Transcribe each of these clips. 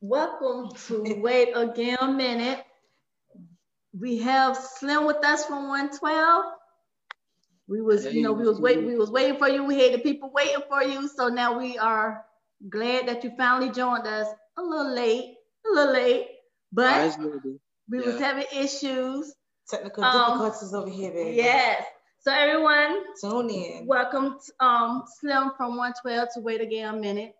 Welcome to Wait Again a Minute. We have Slim with us from 112. We was, you know, we was waiting, we was waiting for you. We had the people waiting for you. So now we are glad that you finally joined us. A little late, a little late, but we yeah. was having issues. Technical um, difficulties over here, baby. Yes. So everyone, tune in. Welcome to, um, Slim from 112 to Wait Again a Minute.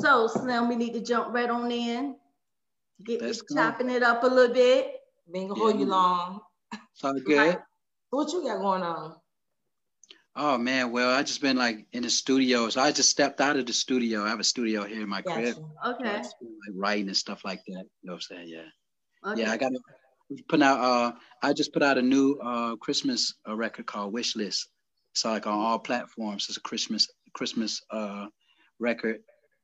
So Slim, we need to jump right on in. Get Let's chopping it up a little bit. Being gonna hold you long. So good. What you got going on? Oh man, well I just been like in the studio. So I just stepped out of the studio. I have a studio here in my gotcha. crib. Okay. like writing and stuff like that. You know what I'm saying? Yeah. Okay. Yeah, I got put out uh I just put out a new uh Christmas uh, record called Wish List. It's like on all platforms. It's a Christmas Christmas uh record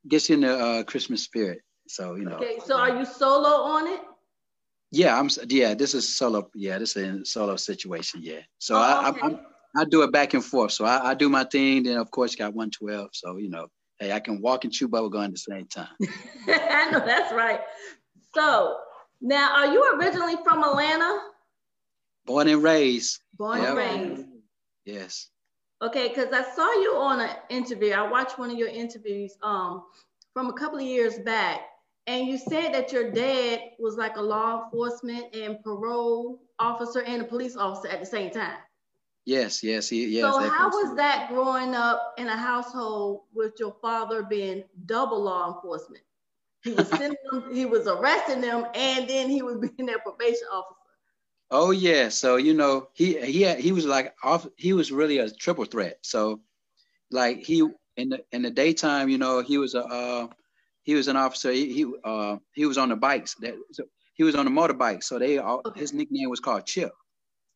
gets you in the uh, Christmas spirit. So you know. Okay, so are you solo on it? Yeah, I'm. Yeah, this is solo. Yeah, this is a solo situation. Yeah, so oh, I, okay. I, I, I do it back and forth. So I, I do my thing. Then of course got 112. So you know, hey, I can walk and chew bubblegum at the same time. I know that's right. So now, are you originally from Atlanta? Born and raised. Born yep. and raised. Yes. Okay, because I saw you on an interview. I watched one of your interviews um, from a couple of years back, and you said that your dad was like a law enforcement and parole officer and a police officer at the same time. Yes, yes, he, yes. So how was that growing up in a household with your father being double law enforcement? He was sending them, he was arresting them, and then he was being their probation officer. Oh yeah, so you know he he had, he was like off. He was really a triple threat. So, like he in the in the daytime, you know, he was a uh, he was an officer. He he, uh, he was on the bikes. That so he was on the motorbike. So they all, okay. his nickname was called Chip.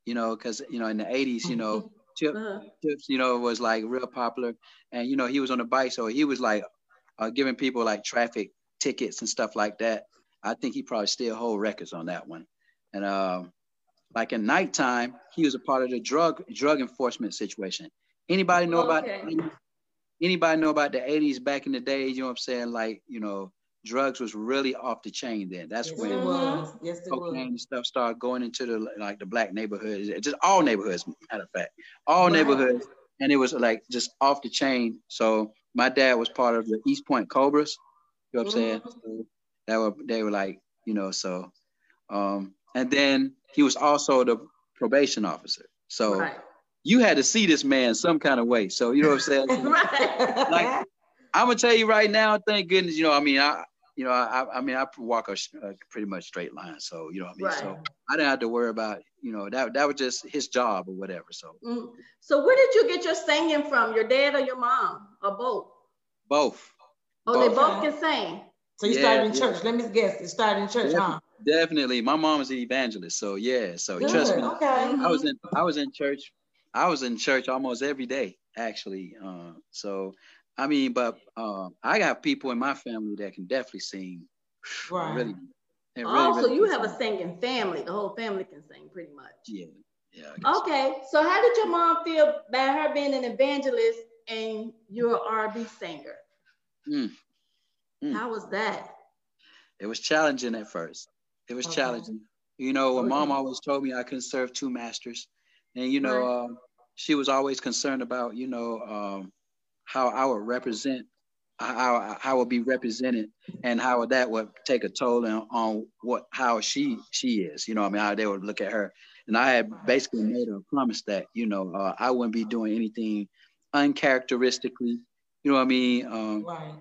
You know, because you know in the '80s, you know, Chip uh-huh. Chips, you know, was like real popular, and you know he was on the bike, so he was like uh, giving people like traffic tickets and stuff like that. I think he probably still hold records on that one, and um like at nighttime, he was a part of the drug drug enforcement situation. Anybody know okay. about anybody know about the 80s back in the day? You know what I'm saying? Like, you know, drugs was really off the chain then. That's yes, when it was. Yes, it cocaine and stuff started going into the like the black neighborhoods, just all neighborhoods, matter of fact, all right. neighborhoods, and it was like just off the chain. So my dad was part of the East Point Cobras. You know what I'm saying? Mm-hmm. So that were they were like, you know, so um, and then he was also the probation officer. So right. you had to see this man some kind of way. So you know what I'm saying? right. Like I'm gonna tell you right now, thank goodness, you know, I mean, I you know, I, I mean, I walk a, a pretty much straight line. So, you know I mean? Right. So I didn't have to worry about, you know, that, that was just his job or whatever. So, mm. so where did you get your singing from? Your dad or your mom or both? Both. Oh, both. they both can sing. So you yeah, started in yeah. church. Let me guess. You started in church, huh? Definitely. My mom is an evangelist. So yeah. So Good. trust me. Okay. I was in I was in church. I was in church almost every day, actually. Uh, so I mean, but uh, I got people in my family that can definitely sing. Right. Really, really, oh, really so you have a singing family. The whole family can sing pretty much. Yeah. Yeah. Okay. So how did your mom feel about her being an evangelist and you're an R&B singer? Mm. Mm. How was that? It was challenging at first. It was okay. challenging. You know, when mom always told me I couldn't serve two masters, and you know, right. um, she was always concerned about you know um, how I would represent, how how I would be represented, and how that would take a toll on, on what how she she is. You know, I mean, how they would look at her. And I had basically made her promise that you know uh, I wouldn't be doing anything uncharacteristically. You know what I mean? Um, right.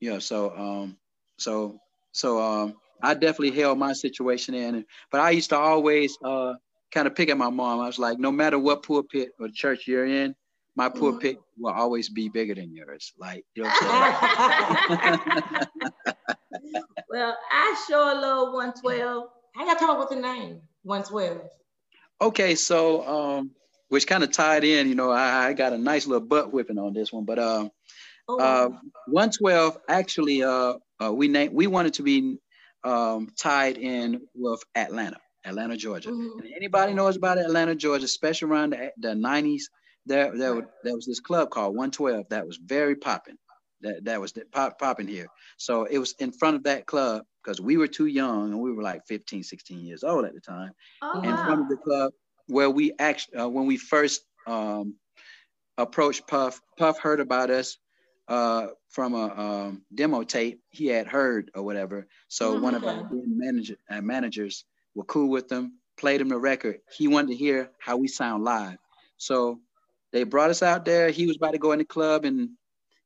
Yeah. So um, so so um, I definitely held my situation in. But I used to always uh, kind of pick at my mom. I was like, no matter what pulpit or church you're in, my mm-hmm. pulpit will always be bigger than yours. Like, you know well, I sure love 112. I got to talk with the name 112. Okay, so um, which kind of tied in, you know, I, I, got a nice little butt whipping on this one, but um, oh. uh, 112 actually, uh, uh, we named we wanted to be um, tied in with Atlanta, Atlanta, Georgia. Mm-hmm. And anybody knows about Atlanta, Georgia, especially around the, the 90s, there, there, there was this club called 112 that was very popping. that that was pop, popping here. So it was in front of that club because we were too young and we were like 15, 16 years old at the time. Oh, in wow. front of the club where we actually uh, when we first um, approached Puff, Puff heard about us uh, from a um, demo tape he had heard or whatever. So one of our manager, uh, managers were cool with them, played him the record. He wanted to hear how we sound live. So they brought us out there. He was about to go in the club and,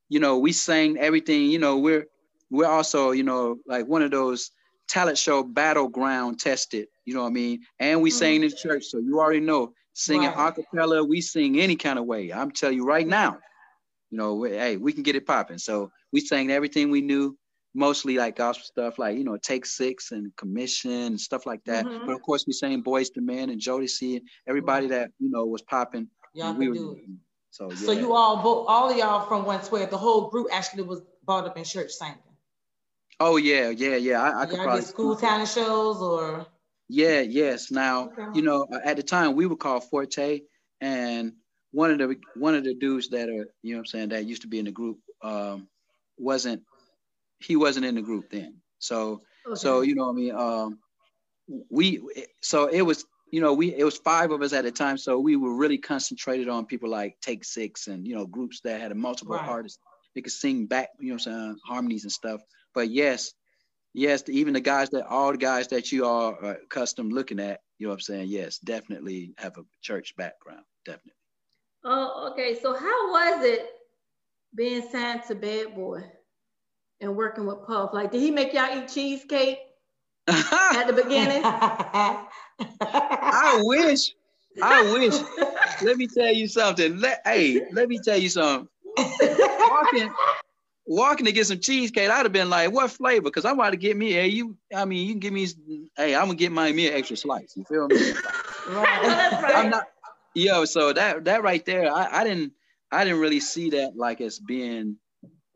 you know, we sang everything. You know, we're, we're also, you know, like one of those talent show battleground tested, you know what I mean? And we sang in church. So you already know singing Right. acapella, we sing any kind of way. I'm telling you right now, you know, we, hey, we can get it popping. So we sang everything we knew, mostly like gospel stuff, like you know, Take Six and Commission and stuff like that. Mhm. But of course, we sang Boyz II Men and Jodeci and everybody that you know was popping. Y'all we were do it. So, So you all, all of y'all from 112, the whole group actually was brought up in church singing. Oh yeah, yeah, yeah. I, I could Y'all probably did school talent shows or? Yeah, yes. Now, Okay. you know, at the time we were called Forte, and one of the one of the dudes that are, you know what I'm saying, that used to be in the group, um, wasn't he wasn't in the group then. So so you know I mean, um we so it was you know, we it was five of us at a time, so we were really concentrated on people like Take Six and you know groups that had a multiple Right. artists. They could sing back, you know, what I'm saying harmonies and stuff. But yes, yes, even the guys that all the guys that you are accustomed looking at, you know, what I'm saying yes, definitely have a church background, definitely. Oh, okay. So how was it being signed to Bad Boy and working with Puff? Like, did he make y'all eat cheesecake at the beginning? I wish, I wish. Let me tell you something. Let, hey, let me tell you something. walking, walking to get some cheesecake, I'd have been like, "What flavor?" Because I'm about to get me. Hey, you. I mean, you can give me. Hey, I'm gonna get my me an extra slice. You feel me? Right. That's right. I'm not. Yo, so that that right there, I, I didn't I didn't really see that like as being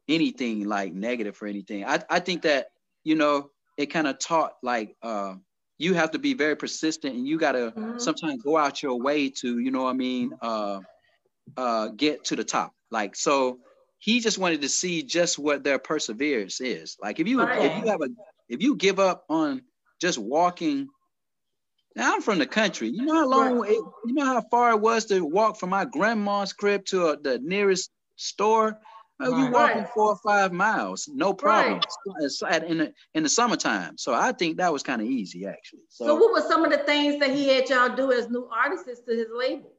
anything like negative or anything. I I think that you know it kind of taught like uh you have to be very persistent and you gotta Mhm. sometimes go out your way to you know what I mean uh uh get to the top. Like so he just wanted to see just what their perseverance is. Like if you if you have a if you give up on just walking now I'm from the country. You know how long it, you know how far it was to walk from my grandma's crib to uh, the nearest store. Uh, You walking Right. four or five miles, no problem. Right. In the in the summertime, so I think that was kind of easy actually. So, So what were some of the things that he had y'all do as new artists to his label?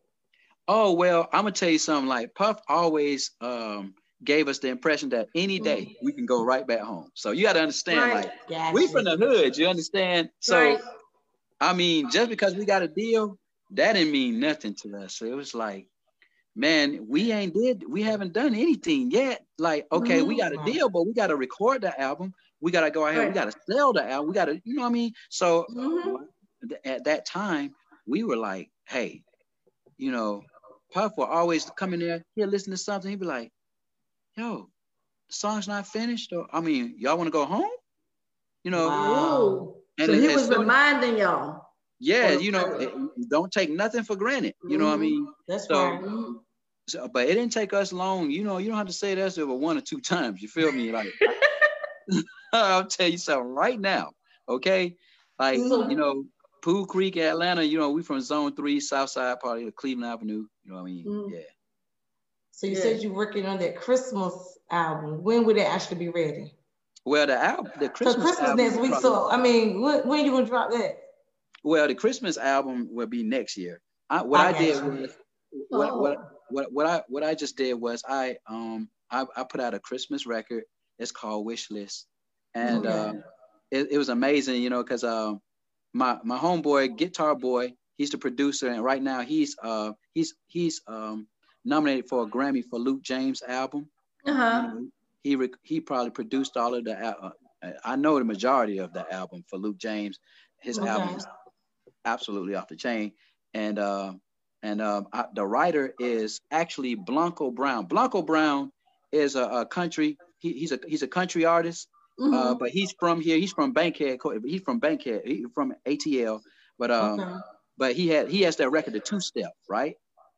oh well, I'm gonna tell you something. Like Puff always um, gave us the impression that any day we can go right back home. So you got to understand, Right. like Gotcha. we from the hood. You understand? So. Right. I mean, just because we got a deal, that didn't mean nothing to us. So it was like, man, we ain't did, we haven't done anything yet. Like, okay, we got a Mhm. deal, but we got to record the album. We got to go ahead. We got to sell the album. We got to, you know what I mean? So Mhm. th- at that time, we were like, hey, you know, Puff will always come in there, he'll listen to something, he'd be like, yo, the song's not finished. Or, I mean, y'all want to go home? You know, Wow. Ooh. and so it- he was so- reminding y'all. yeah, you know, it- don't take nothing for granted. You know what I Mhm. mean? That's So- right. So, but it didn't take us long. You know, you don't have to say that over one or two times. You feel me? Like, I'll tell you something right now. Okay, like So- you know, Pool Creek, Atlanta. You know, we from Zone Three, South Side part of Cleveland Avenue. You know what I mean? Mhm. Yeah. So you Yeah. said you're working on that Christmas album. When would it actually be ready? Well, the album, the Christmas, Christmas album next week. probably- So I mean, when, when you gonna drop that? well, the Christmas album will be next year. I, what I I, did was what, what Oh. what what I what I just did was I um I, I put out a Christmas record. It's called Wish List, and Okay. um, it, it was amazing, you know, because um my my homeboy Guitar Boy, he's the producer, and right now he's uh he's he's um nominated for a Grammy for Luke James album. Uh-huh. know, he rec- he probably produced all of the uh, I know the majority of the album for Luke James. His Okay. album is absolutely off the chain, and uh, and um, I, the writer is actually Blanco Brown. Blanco Brown is a, a country. He, he's a he's a country artist, uh, Mhm. but he's from here. He's from Bankhead. He's from Bankhead. He's from ATL, but um, okay. but he had he has that record, the two step, right?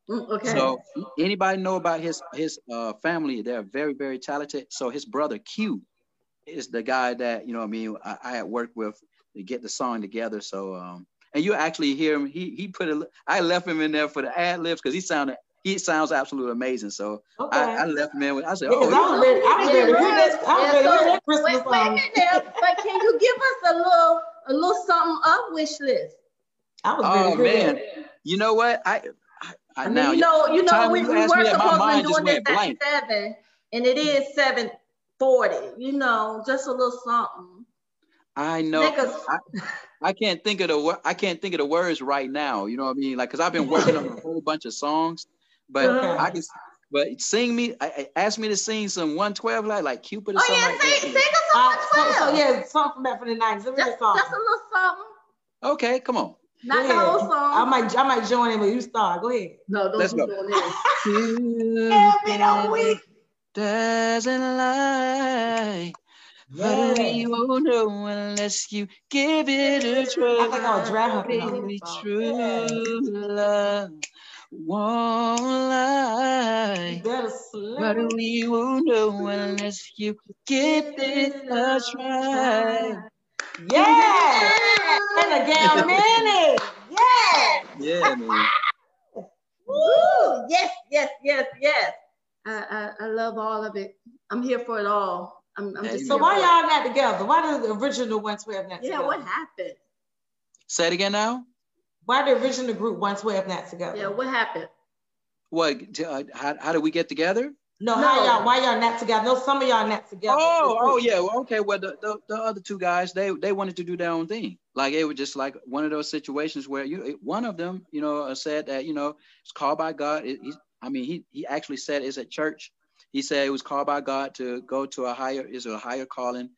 Mm, Okay. So anybody know about his his uh, family? They're very very talented. So his brother Q is the guy that you know. I mean, I, I had worked with to get the song together. So um, and you actually hear him. He he put a. I left him in there for the ad libs because he sounded he sounds absolutely amazing. So Okay. I, I left him in. With, I said, Because I oh, was ready, I was ready to hear this. I was Yeah, ready to hear so- that Christmas wait, wait a minute but can you give us a little a little something up wish list? I was ready oh man, that. you know what? I I, I, I mean, now you know, you know, we, you we were me supposed to be doing this went at blank. seven, and it is seven forty. You know, just a little something. I know. I, I can't think of the I can't think of the words right now. You know what I mean? Like, cause I've been working on a whole bunch of songs, but Okay. I can. But sing me, I, I ask me to sing some 112 like like Cupid or Oh something yeah, like sing, that. sing us Uh, a so, one so twelve. yeah, song from back from the nineties. Let me hear Just, just a little something. Okay, come on. Not the whole song. I might, I might join in, but you start. Go ahead. no, don't Let's be go. doing this. me no doesn't lie. But we won't know unless you give it a try. I think I'll drown her. Baby, true love won't lie. But we won't know unless you give it a try. Yeah. And again, minute. Yeah. Yeah, man. Woo! Yes, yes, yes, yes. I, I, I love all of it. I'm here for it all. I'm, I'm just So here why y'all not together? Why did the original 112 not Yeah, together? Yeah, what happened? Say it again now. Why the original group 112 not together? Yeah, what happened? What? Uh, how, how did we get together? No, No. how y'all? Why y'all not together? No, some of y'all not together. Oh, oh yeah. Well, okay. Well, the, the, the other two guys, they they wanted to do their own thing. Like it was just like one of those situations where you, one of them, you know, uh, said that you know it's called by God. It, he, I mean, he he actually said it's at church. He said it was called by God to go to a higher is a higher calling,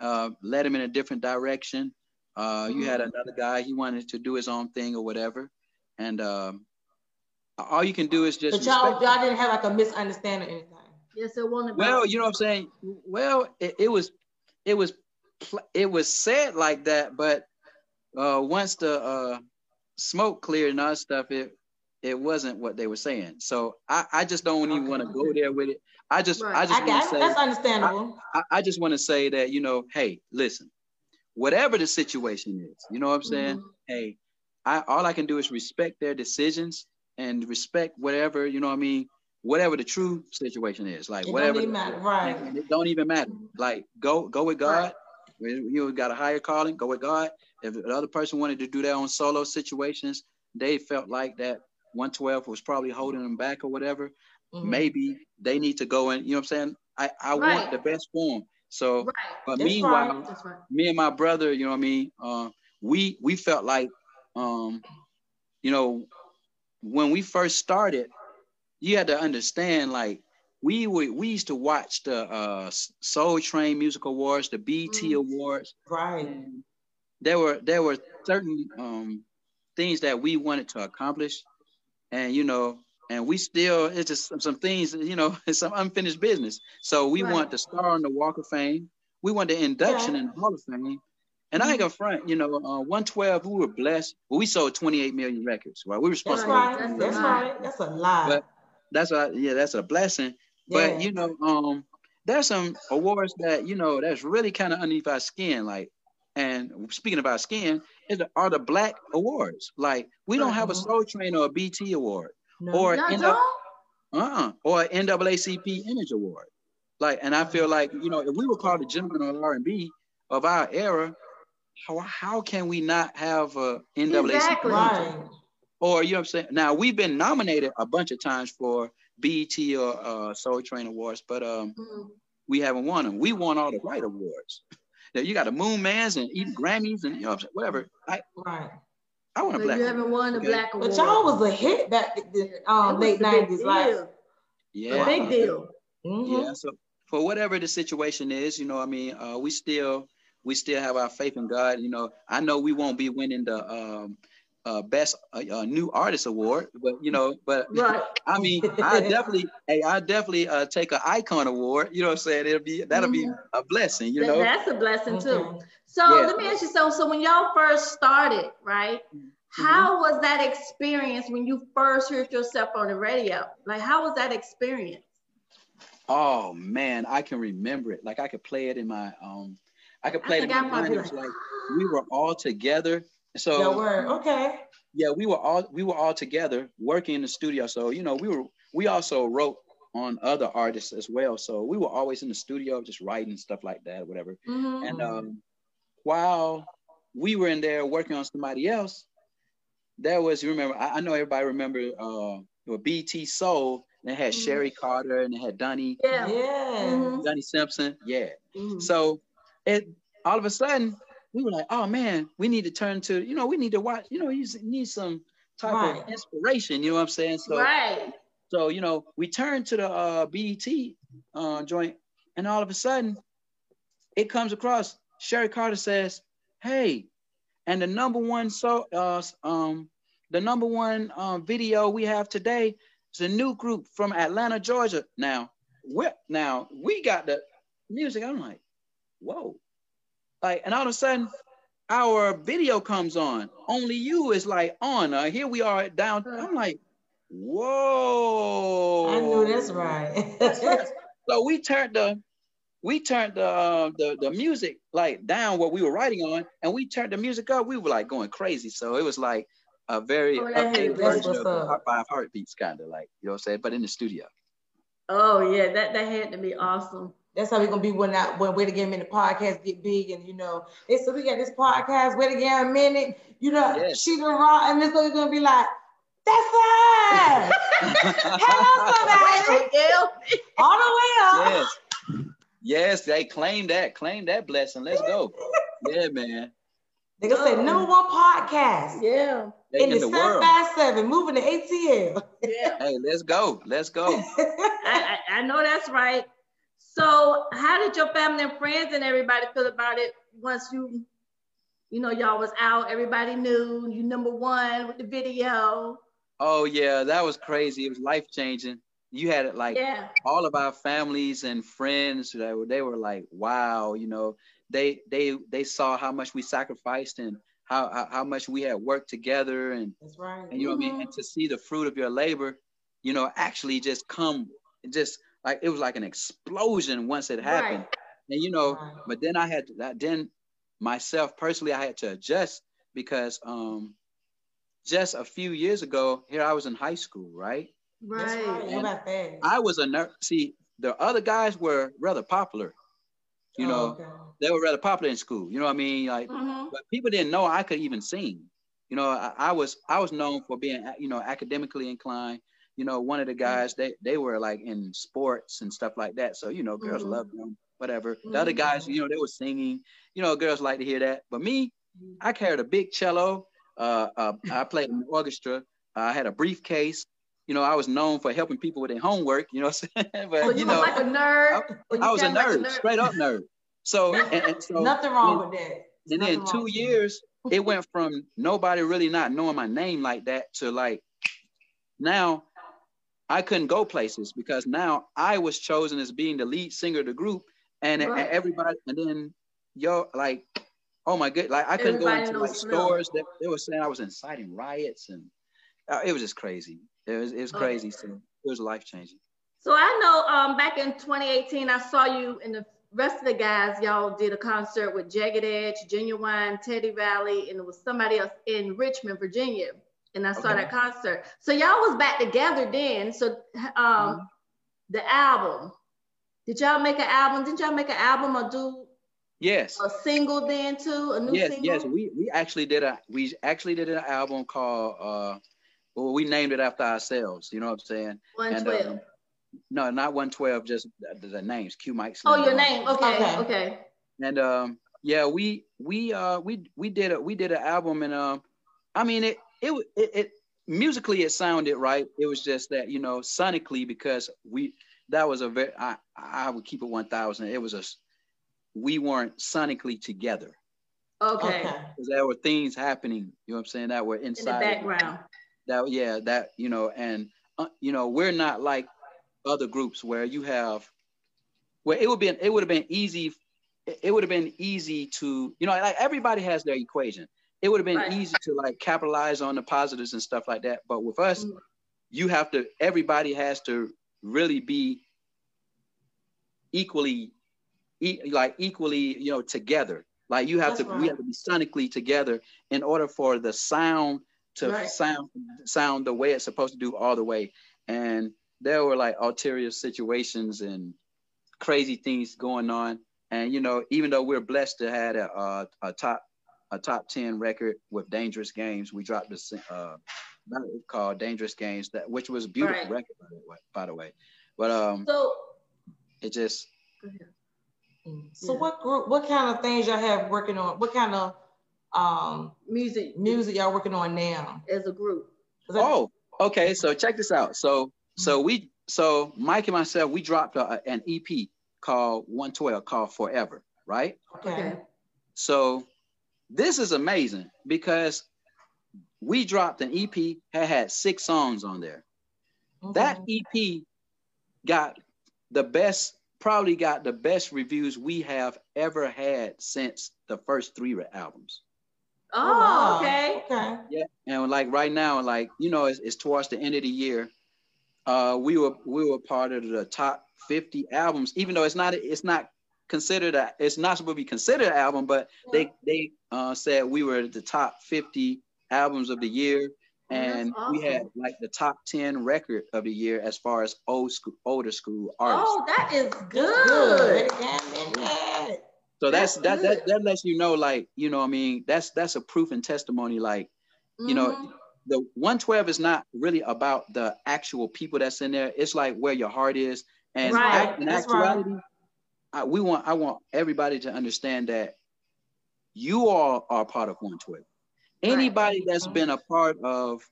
uh, led him in a different direction. Uh, you had another guy. He wanted to do his own thing or whatever, and um, all you can do is just But y'all, respect- y'all didn't have like a misunderstanding or anything. Yes, it wanted. well, you know what I'm saying. Well, it, it was, it was, it was said like that, but uh, once the uh, smoke cleared and all that stuff, it it wasn't what they were saying. So I, I just don't even Okay. want to go there with it. I just Right. I just want to say That's understandable. I, I just want to say that you know, hey, listen, whatever the situation is, you know what I'm saying. Mhm. Hey, I all I can do is respect their decisions and respect whatever you know. what I mean, whatever the true situation is, like It whatever don't even matter, right? and it don't even matter. Like go go with God. You got a higher calling. Go with God. If the other person wanted to do their own solo situations, they felt like that 112 was probably holding them back or whatever. Mhm. Maybe they need to go in. You know what I'm saying? I I Right. want the best for them. So, Right. but That's meanwhile, right. Right. me and my brother, you know what I mean? Uh, we we felt like, um, you know, when we first started, you had to understand like we were we used to watch the uh, Soul Train Music Awards, the BT Mhm. Awards. Right. There were there were certain um, things that we wanted to accomplish, and you know, and we still it's just some, some things you know it's some unfinished business. So we Right. want the star on the Walk of Fame. We want the induction Yeah. in the Hall of Fame. And I ain't gonna front, you know, uh, 112, we were blessed. Well, we sold 28 million records, right? We were supposed That's to right. That's That's right. That's a lot. But that's a yeah, that's a blessing. But you know, um, there's some awards that you know that's really kind of underneath our skin. Like, and speaking about skin, is the, are the black awards. Like, we don't have a Mhm. Soul Train or a BT award, No. or Y'all don't? up, uh-uh, or an NAACP Image Award. Like, and I feel like you know, if we were called the gentleman of R&B of our era, how how can we not have a NAACP? Exactly. right. Or you know what I'm saying? Now we've been nominated a bunch of times for BET or uh, Soul Train Awards, but um, Mhm. we haven't won them. We won all the right awards. Now you got the Moon Mans and even Grammys and you know what I'm saying? whatever. I Right. I want a So black. you haven't won a Okay. black award. But y'all was a hit back in the um, late nineties. Like, The Yeah, big deal. mhm. yeah. So for whatever the situation is, you know, I mean, uh, we still we still have our faith in God. You know, I know we won't be winning the um, uh, best uh, uh, new artist award, but you know, but Right. I mean, I definitely, hey, I definitely uh, take an icon award. You know what I'm saying? It'll be that'll be a blessing. You know. That's a blessing too. Mhm. So Yeah. let me ask you so so when y'all first started, right? Mm-hmm. How was that experience when you first heard yourself on the radio? Like how was that experience? Oh man, I can remember it. Like I could play it in my um, I could play it in think my I might mind. It like, like we were all together. So Your word. Okay. yeah, we were all we were all together working in the studio. So you know, we were we also wrote on other artists as well. So we were always in the studio, just writing stuff like that, whatever. Mhm. And um, while we were in there working on somebody else, there was you remember I, I know everybody remember uh, BT Soul. They had Mhm. Sherry Carter and they had Donnie Yeah. Yeah. Mhm. Donnie Simpson. Yeah. Mhm. So it all of a sudden we were like, oh man, we need to turn to, you know, we need to watch, you know, you need some type Right. of inspiration, you know what I'm saying? So right. so you know, we turned to the uh BET uh joint, and all of a sudden it comes across Sherry Carter says, Hey, and the number one so uh um the number one um video we have today is a new group from Atlanta, Georgia. Now, we now we got the music. I'm like, whoa. Like, and all of a sudden, our video comes on. Only you is like on. Uh, here we are down. I'm like, whoa. I knew that's right. So we turned the we turned the, uh, the the music like down what we were writing on, and we turned the music up. We were like going crazy. So it was like a very Oh, updated version of up. Five Heartbeats, kind of like you know what I'm saying, but in the studio. Oh yeah, that that had to be awesome. That's how we're gonna be when that when Wait Again Minute podcast get big and you know they said we got this podcast Wait Again a Minute, you know, Yes. she gonna rock and this is gonna be like, that's us! Hello somebody! Yeah. All the way up. yes, yes, they claim that, claim that blessing. Let's go. Yeah, man. They gonna say number one podcast Yeah. They in the in the world. 757 moving to ATL. Yeah. Hey, let's go. Let's go. I, I, I know that's right. So how did your family and friends and everybody feel about it once you, you know, y'all was out, everybody knew you number one with the video. Oh yeah, that was crazy. It was life changing. You had it like Yeah. all of our families and friends that were, they were like, wow, you know, they they they saw how much we sacrificed and how how, how much we had worked together and That's right. and you know what I mean, mm-hmm. and to see the fruit of your labor, you know, actually just come just like it was like an explosion once it happened. Right. And you know, Right. but then I had to, that then myself personally I had to adjust because um just a few years ago, here I was in high school, right? Right. Right. What about that? I was a nerd. See, the other guys were rather popular. You Oh, know, okay. they were rather popular in school. You know what I mean? Like, Mhm. but people didn't know I could even sing. You know, I, I was I was known for being you know academically inclined. You know, one of the guys they they were like in sports and stuff like that. So you know, girls Mhm. loved them. Whatever. The other guys, you know, they were singing. You know, girls like to hear that. But me, I carried a big cello. Uh, uh, I played in the orchestra. I had a briefcase. You know, I was known for helping people with their homework. You know what I'm saying? But So you, you know, like a nerd. or you I was a kinda like nerd, straight up nerd. So, and, and so Nothing wrong with that. and then two years, it went from nobody really not knowing my name like that to like now I couldn't go places because now I was chosen as being the lead singer of the group, and, and everybody, and then yo, like, oh my good, like I couldn't go into like stores that they were saying I was inciting riots, and uh, it was just crazy. It was it was Okay. crazy. So it was life changing. So I know um, back in 2018, I saw you and the rest of the guys, y'all did a concert with Jagged Edge, Genuwine, Teddy Valley, and it was somebody else in Richmond, Virginia. And I saw Okay. that concert. So y'all was back together then. So um, Mm-hmm. the album, did y'all make an album? Didn't y'all make an album or do Yes. a single then too? A new yes, single? yes. We we actually did a we actually did an album called uh well we named it after ourselves, you know what I'm saying? 112. um, No, not 112, just the, the names, Q Mike oh, your name. Okay, Okay. okay. And um yeah, we we uh we we did a we did an album and um I mean it it it, it musically it sounded right. It was just that, you know, sonically because we that was a very I I would keep it 1000. It was a s- we weren't sonically together. Okay. Because there were things happening, you know what I'm saying, that were inside In the inside. background. That yeah, that you know, and uh, you know, we're not like other groups where you have where it would be it would have been easy it it would have been easy to you know like everybody has their equation it would have been Right. easy to like capitalize on the positives and stuff like that but with us Mhm. you have to everybody has to really be equally e- like equally you know together like you have That's to we have to be sonically together in order for the sound to Right. sound sound the way it's supposed to do all the way and there were like ulterior situations and crazy things going on and you know even though we're blessed to have a, a, a top a top 10 record with dangerous games we dropped this uh called dangerous games that which was a beautiful Right. record by the way by the way but um So it just. So Yeah. what group, what kind of things y'all have working on? What kind of um music music y'all working on now? as a group? I- Oh, okay. So check this out. So so we so Mike and myself we dropped a, an EP called 112 called Forever, right? okay. So this is amazing because we dropped an EP that had six songs on there. Okay. That EP got the best, probably got the best reviews we have ever had since the first three albums. Oh, wow. okay. Okay. Yeah, and like right now, like you know, it's, it's towards the end of the year. Uh, we were we were part of the top 50 albums, even though it's not it's not considered a, it's not supposed to be considered an album, but they they uh, said we were the top 50 albums of the year, Oh, and we had like the top 10 record of the year as far as old school older school artists. Oh, that is Good. good. Yeah. so that's, that's that, that that lets you know, like you know, I mean, that's that's a proof and testimony, like you know, Mhm. the 112 is not really about the actual people that's in there. It's like where your heart is. And Right, act- in that's right. I, we want I want everybody to understand that you all are part of 112. Anybody that's been a part of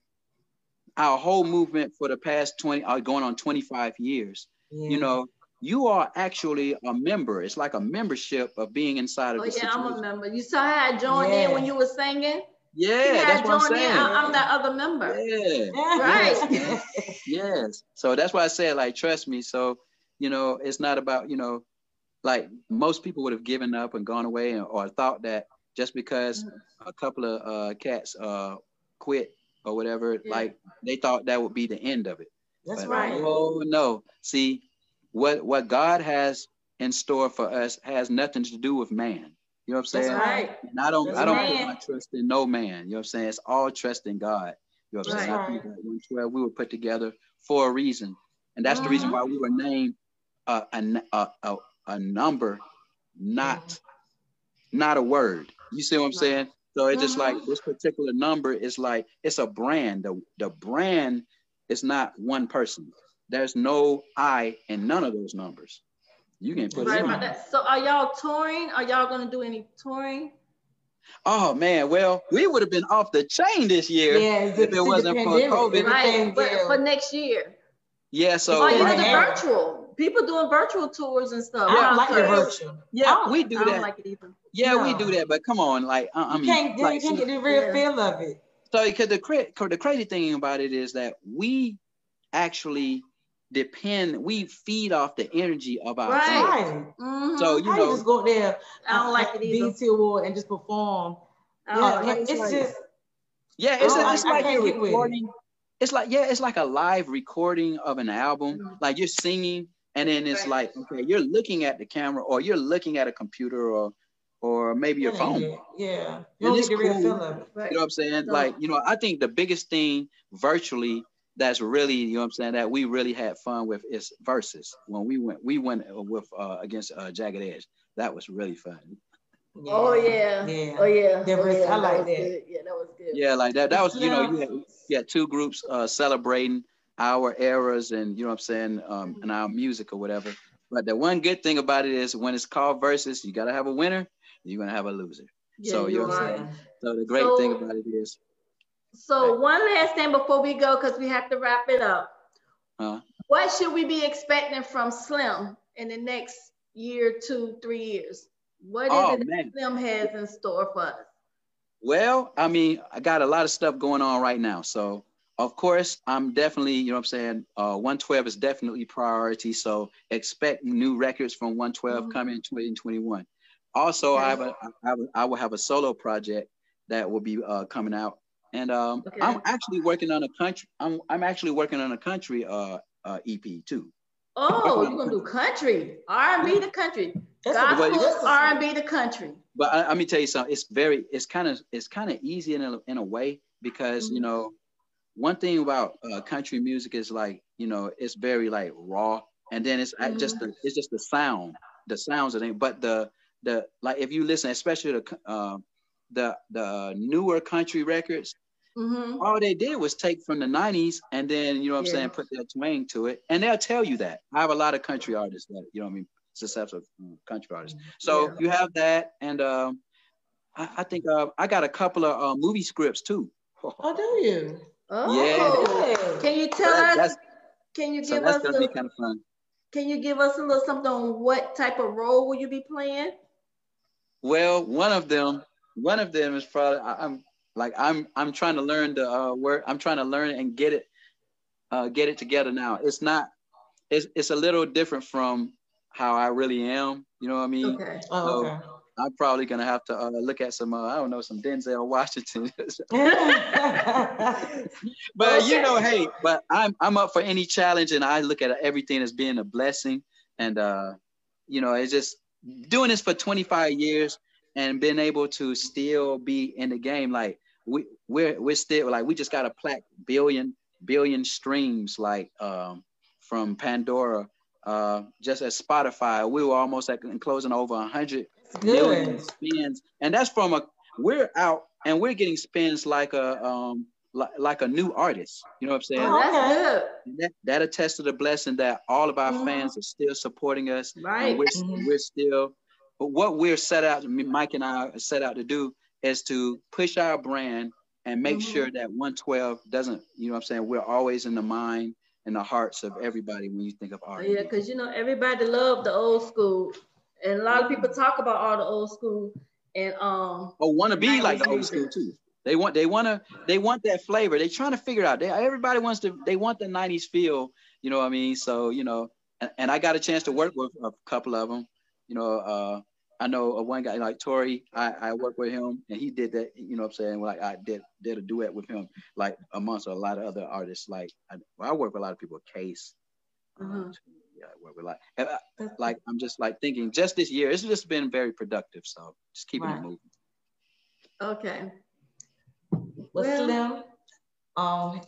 our whole movement for the past 20, uh, going on 25 years, Yeah. you know, you are actually a member. It's like a membership of being inside of Oh yeah, I'm a member. You saw how I joined in when you were singing. Yeah, had that's what I'm joined in. I- I'm that other member. Yeah. Right. Yes. So that's why I said, like, trust me. So, you know, it's not about, you know, like most people would have given up and gone away or, or thought that just because Mm-hmm. a couple of uh, cats uh, quit or whatever, Yeah. like they thought that would be the end of it. That's But, right. Oh no. See, what what God has in store for us has nothing to do with man. You know what I'm That's saying? Right. And I don't That's I don't right. put my trust in no man. You know what I'm saying? It's all trust in God. You know what I'm saying? Right. I think that 112 we were put together for a reason. And that's the reason Mhm. why we were named uh, a, a, a, a number, not not a word. You see what I'm saying? So it's just like this particular number is like it's a brand. The the brand is not one person. There's no I in none of those numbers. You can put Right it in. about that. So are y'all touring? Are y'all gonna do any touring? Oh man, well, we would have been off the chain this year. Yeah, if it wasn't for COVID. Right, but for next year. Yeah, so or even right the now- virtual. People doing virtual tours and stuff. I don't Wow, like so- the virtual. yeah, I we I do don't that. like it either. yeah, we do that. But come on, like I, I You mean, can't, you can't get the real Yeah. feel of it. So, because the cra- the crazy thing about it is that we actually depend, we feed off the energy of our Right. fans. Right. Mhm. So you How you know, just go there? I don't like it either. BT Award and just perform. Yeah, like like, it's just yeah, it's, I don't it's like- I like can't you're get it. recording. It's like yeah, it's like a live recording of an album. Mhm. Like you're singing, and then it's Right. like okay, you're looking at the camera, or you're looking at a computer, or or maybe your yeah, phone. Yeah, yeah. And You don't it's get real cool. feel of it. You know what I'm saying? So- like, you know, I think the biggest thing virtually that's really, you know what I'm saying, that we really had fun with is verses. When we went, we went with uh, against uh, Jagged Edge. That was really fun. Oh yeah. Yeah. Oh yeah. That Oh, yeah. I like was that. Yeah, that was good. Yeah, like that. That was, you know, you had, you had two groups uh, celebrating our eras and you know what I'm saying, um, and our music or whatever. But the one good thing about it is when it's called verses, you gotta have a winner, you're gonna have a loser. Yeah, so you know you're what I'm saying. So the great So- thing about it is, So one last thing before we go, because we have to wrap it up. uh, What should we be expecting from Slim in the next year, two, three years? What is oh, it that Slim has in store for us? Well, I mean, I got a lot of stuff going on right now. So, of course, I'm definitely, you know what I'm saying? Uh, 112 is definitely priority. So, expect new records from 112 mm-hmm. coming in 2021. Also, okay. I, have a, I, have a, I will have a solo project that will be uh, coming out. And um, okay. I'm actually working on a country. I'm, I'm actually working on a country uh, uh, EP too. Oh, you're gonna do country, R&B the country, gospel, R&B the country. But I, let me tell you something. It's very, it's kind of, it's kind of easy in a, in a way because mm-hmm. you know, one thing about uh, country music is like, you know, it's very like raw, and then it's mm-hmm. just the, it's just the sound, the sounds of it. But the, the like, if you listen, especially the, uh, the, the newer country records, Mm-hmm. All they did was take from the 90s and then, you know what I'm yeah. saying, put their twang to it. And they'll tell you that. I have a lot of country artists that, you know what I mean, successful um, country artists. Mm-hmm. So yeah. you have that. And um, I, I, think uh, I got a couple of uh, movie scripts too. Oh, do you? Oh, yeah. Can you tell so us? Can you give so us a, kind of fun. Can you give us a little something on what type of role will you be playing? Well, one of them, one of them is probably I'm like I'm I'm trying to learn the uh, word. I'm trying to learn and get it uh, get it together now. It's not. It's it's a little different from how I really am. You know what I mean? Okay. Oh, okay. I'm probably gonna have to uh, look at some, uh, I don't know, some Denzel Washington. but you know, hey, but I'm I'm up for any challenge, and I look at everything as being a blessing. And uh, you know, it's just doing this for 25 years and being able to still be in the game. Like we we're we're still like we just got a plaque billion billion streams like um, from Pandora. Uh, just as Spotify, we were almost at closing over 100 millions spins, and that's from a we're out and we're getting spins like a um like, like a new artist. You know what I'm saying? Oh, that's good. That, that attests to the blessing that all of our yeah. fans are still supporting us. Right. We're, mm-hmm. we're still, but what we're set out, Mike and I set out to do is to push our brand and make mm-hmm. sure that 112 doesn't, you know what I'm saying? We're always in the mind and the hearts of everybody when you think of art. Yeah, because you know, everybody loved the old school. And a lot of people talk about all the old school and um Oh, want to be like the old school too. They want they want to they want that flavor. They're trying to figure out. They everybody wants to they want the 90s feel, you know what I mean? So, you know, and, and I got a chance to work with a couple of them. You know, uh I know a one guy like Tori, I, I work with him and he did that, you know what I'm saying? Like I did did a duet with him, like amongst a lot of other artists. Like I, I work with a lot of people, Case. Uh-huh. Yeah, I work with a lot. I, like I'm just like thinking just this year, it's just been very productive. So just keeping right. it moving. Okay. Well, Slim, um,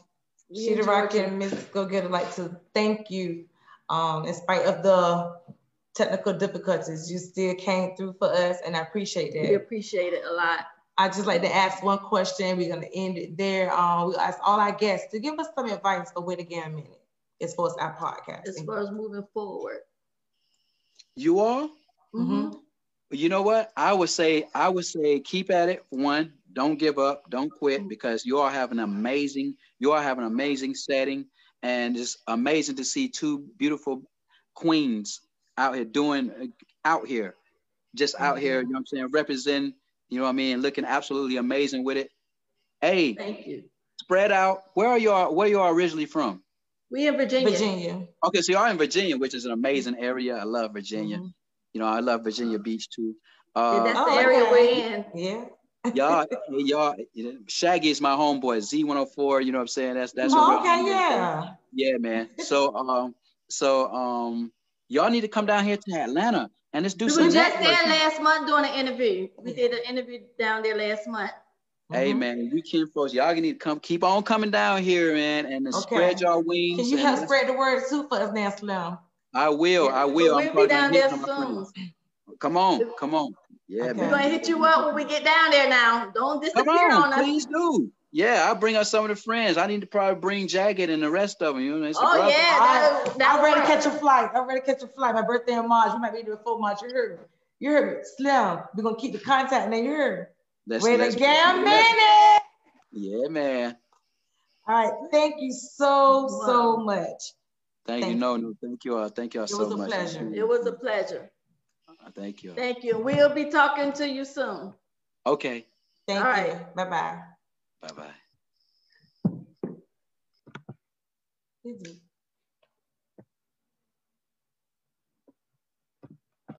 Sheeta Rock and Miss Go Getter like to thank you. Um, in spite of the technical difficulties. You still came through for us, and I appreciate that. We appreciate it a lot. I just like to ask one question. We're gonna end it there. Um, we ask all our guests to give us some advice for Wait Again a Minute as far as our podcast. As far as moving forward. You all? Mm-hmm. You know what? I would say, I would say keep at it. One, don't give up, don't quit, mm-hmm. because you all have an amazing, you all have an amazing setting. And it's amazing to see two beautiful queens out here doing out here, just out here, you know what I'm saying, representing, you know what I mean, looking absolutely amazing with it. Hey, thank you. Spread out. Where are y'all? Where y'all originally from? We in Virginia. Virginia. Okay, so y'all in Virginia, which is an amazing area. I love Virginia. Mm-hmm. You know, I love Virginia Beach too. Uh, yeah, that's the oh, area okay. we're in. Yeah. y'all, y'all, Shaggy is my homeboy. Z104. You know what I'm saying? That's that's. Oh, okay, yeah. Yeah, man. So, um, so, um, y'all need to come down here to Atlanta and let's do we some. We were just there last month doing an interview. We did an interview down there last month. Hey mm-hmm. man, we can folks, y'all need to come, keep on coming down here, man, and okay. spread your wings. Can you help spread the word too for us now, Slim? I will, I will. We'll be down there soon. Come on, come on. Yeah, okay. We're gonna hit you up when we get down there now. Don't disappear come on, on us. Please do. Yeah, I'll bring up some of the friends. I need to probably bring Jagged and the rest of them. You know, oh yeah, that, that I'm ready to catch a flight. I'm ready to catch a flight. My birthday in March. We might be there before March. You heard me. You heard me. Slim. We're gonna keep the contact name. You heard me. Wait a damn minute. Yeah, man. All right. Thank you so wow. so much. Thank, thank you. No, no. Thank you all. Thank you all so much. It was a pleasure. It was a pleasure. Thank you. Thank you. We'll be talking to you soon. Okay. Thank All you. Right. Bye bye. Bye bye.